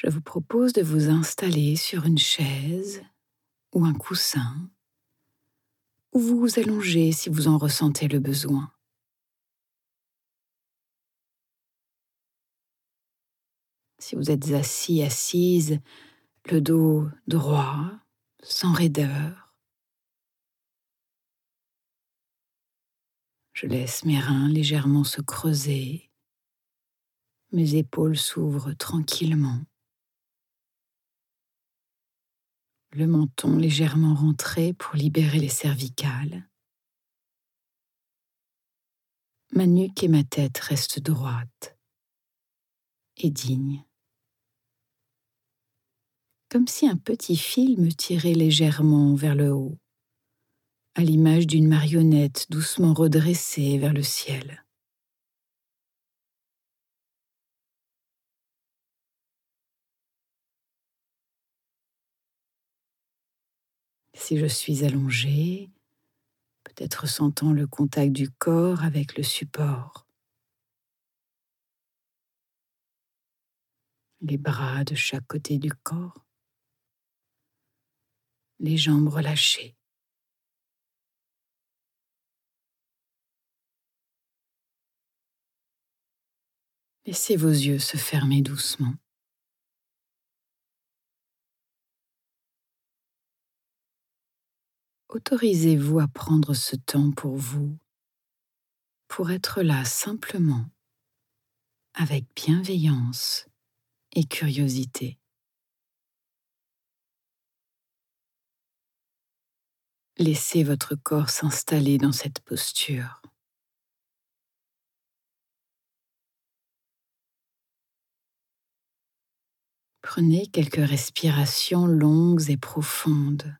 je vous propose de vous installer sur une chaise ou un coussin, ou vous allongez si vous en ressentez le besoin. Si vous êtes assis, assise, le dos droit, sans raideur, je laisse mes reins légèrement se creuser, mes épaules s'ouvrent tranquillement. Le menton légèrement rentré pour libérer les cervicales. Ma nuque et ma tête restent droites et dignes. Comme si un petit fil me tirait légèrement vers le haut, à l'image d'une marionnette doucement redressée vers le ciel. Si je suis allongée, peut-être sentant le contact du corps avec le support. Les bras de chaque côté du corps. Les jambes relâchées. Laissez vos yeux se fermer doucement. Autorisez-vous à prendre ce temps pour vous, pour être là simplement, avec bienveillance et curiosité. Laissez votre corps s'installer dans cette posture. Prenez quelques respirations longues et profondes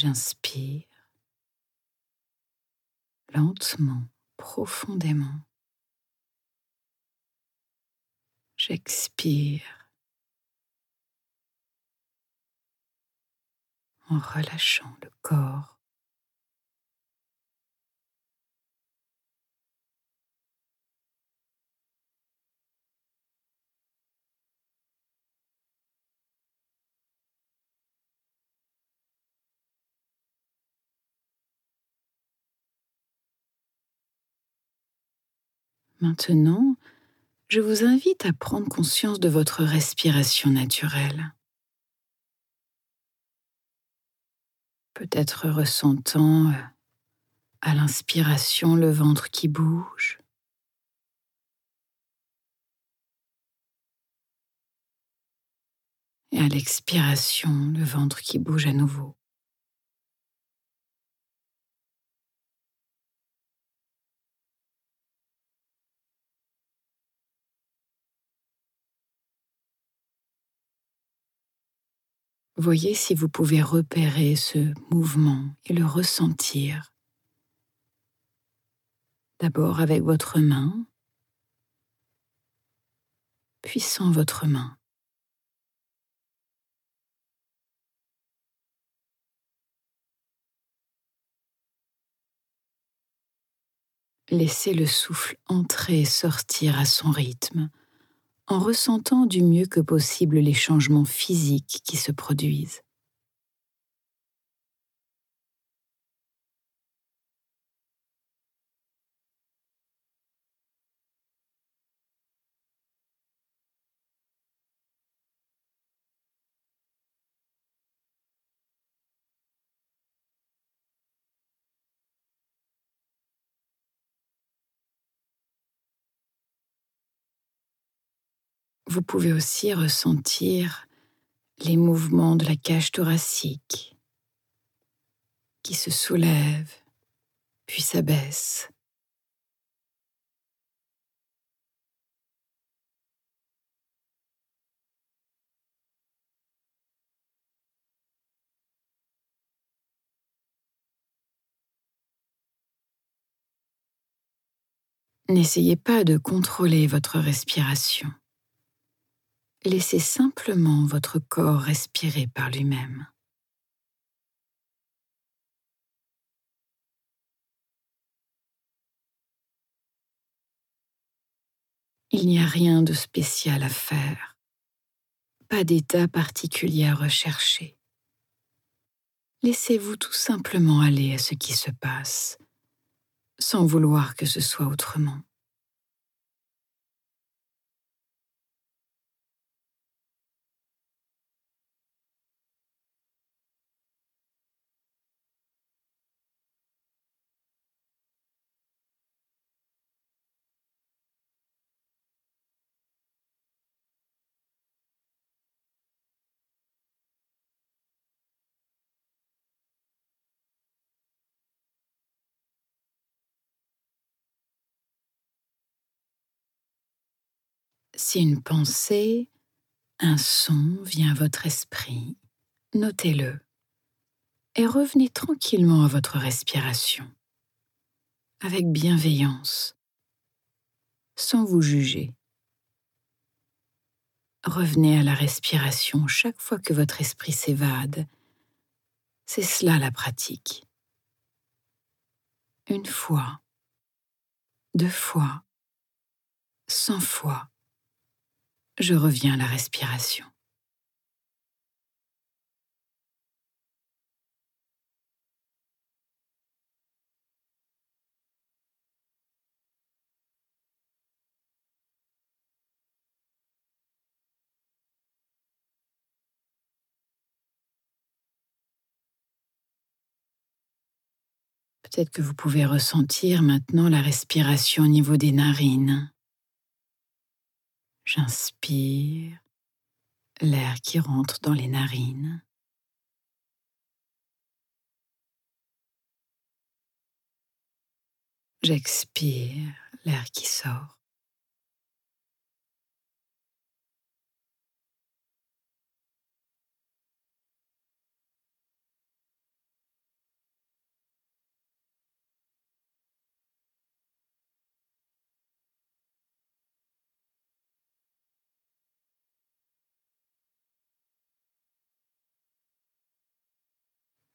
J'inspire lentement, profondément. J'expire en relâchant le corps. Maintenant, je vous invite à prendre conscience de votre respiration naturelle. Peut-être ressentant euh, à l'inspiration le ventre qui bouge. Et à l'expiration, le ventre qui bouge à nouveau. Voyez si vous pouvez repérer ce mouvement et le ressentir. D'abord avec votre main, puis sans votre main. Laissez le souffle entrer et sortir à son rythme en ressentant du mieux que possible les changements physiques qui se produisent. Vous pouvez aussi ressentir les mouvements de la cage thoracique qui se soulève puis s'abaisse. N'essayez pas de contrôler votre respiration. Laissez simplement votre corps respirer par lui-même. Il n'y a rien de spécial à faire, pas d'état particulier à rechercher. Laissez-vous tout simplement aller à ce qui se passe, sans vouloir que ce soit autrement. Si une pensée, un son vient à votre esprit, notez-le et revenez tranquillement à votre respiration, avec bienveillance, sans vous juger. Revenez à la respiration chaque fois que votre esprit s'évade. C'est cela la pratique. Une fois, deux fois, cent fois je reviens à la respiration. Peut-être que vous pouvez ressentir maintenant la respiration au niveau des narines. J'inspire l'air qui rentre dans les narines. J'expire l'air qui sort.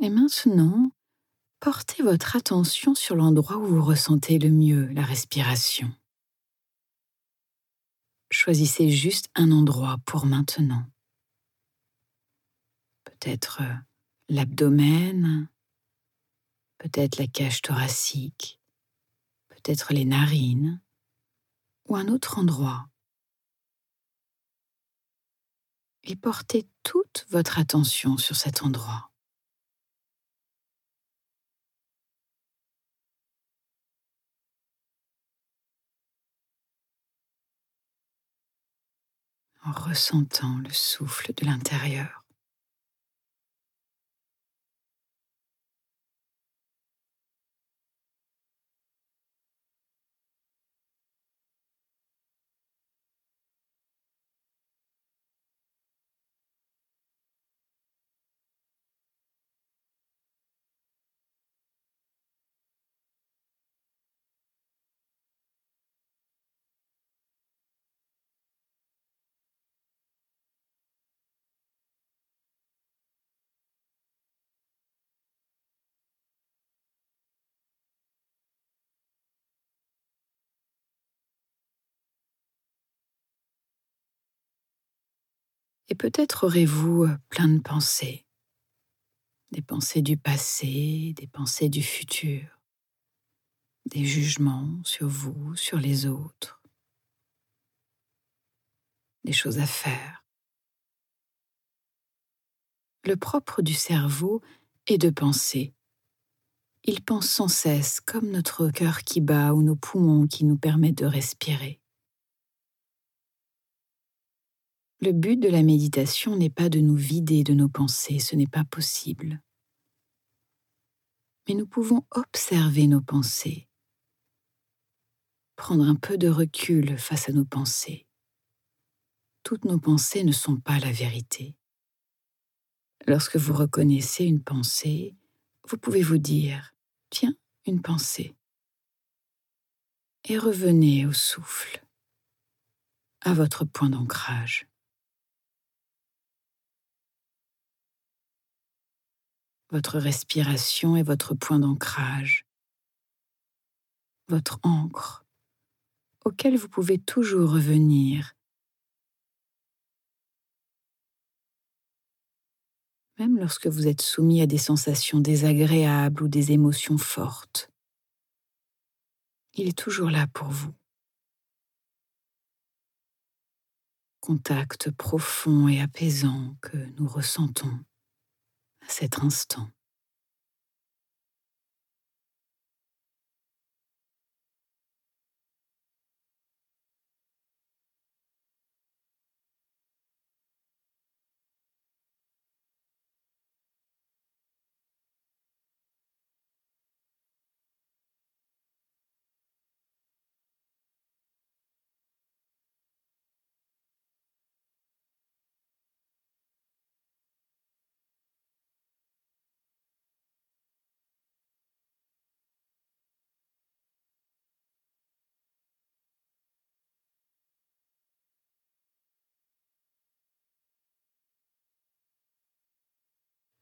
Et maintenant, portez votre attention sur l'endroit où vous ressentez le mieux la respiration. Choisissez juste un endroit pour maintenant. Peut-être euh, l'abdomen, peut-être la cage thoracique, peut-être les narines ou un autre endroit. Et portez toute votre attention sur cet endroit. En ressentant le souffle de l'intérieur. Et peut-être aurez-vous euh, plein de pensées, des pensées du passé, des pensées du futur, des jugements sur vous, sur les autres, des choses à faire. Le propre du cerveau est de penser. Il pense sans cesse comme notre cœur qui bat ou nos poumons qui nous permettent de respirer. Le but de la méditation n'est pas de nous vider de nos pensées, ce n'est pas possible. Mais nous pouvons observer nos pensées, prendre un peu de recul face à nos pensées. Toutes nos pensées ne sont pas la vérité. Lorsque vous reconnaissez une pensée, vous pouvez vous dire, tiens, une pensée. Et revenez au souffle, à votre point d'ancrage. Votre respiration est votre point d'ancrage, votre encre, auquel vous pouvez toujours revenir, même lorsque vous êtes soumis à des sensations désagréables ou des émotions fortes. Il est toujours là pour vous. Contact profond et apaisant que nous ressentons cet instant.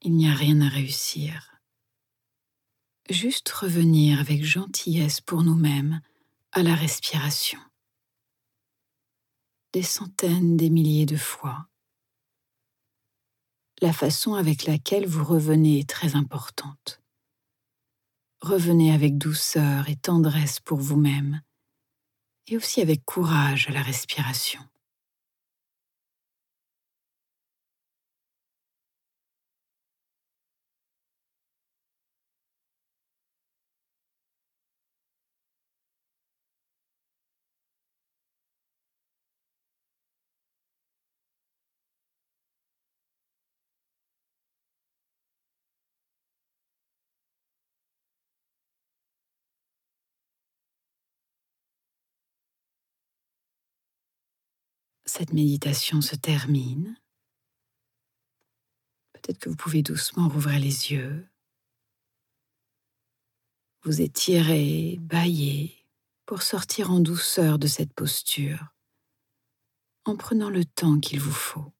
Il n'y a rien à réussir. Juste revenir avec gentillesse pour nous-mêmes à la respiration. Des centaines, des milliers de fois. La façon avec laquelle vous revenez est très importante. Revenez avec douceur et tendresse pour vous-même et aussi avec courage à la respiration. Cette méditation se termine. Peut-être que vous pouvez doucement rouvrir les yeux, vous étirer, bailler pour sortir en douceur de cette posture, en prenant le temps qu'il vous faut.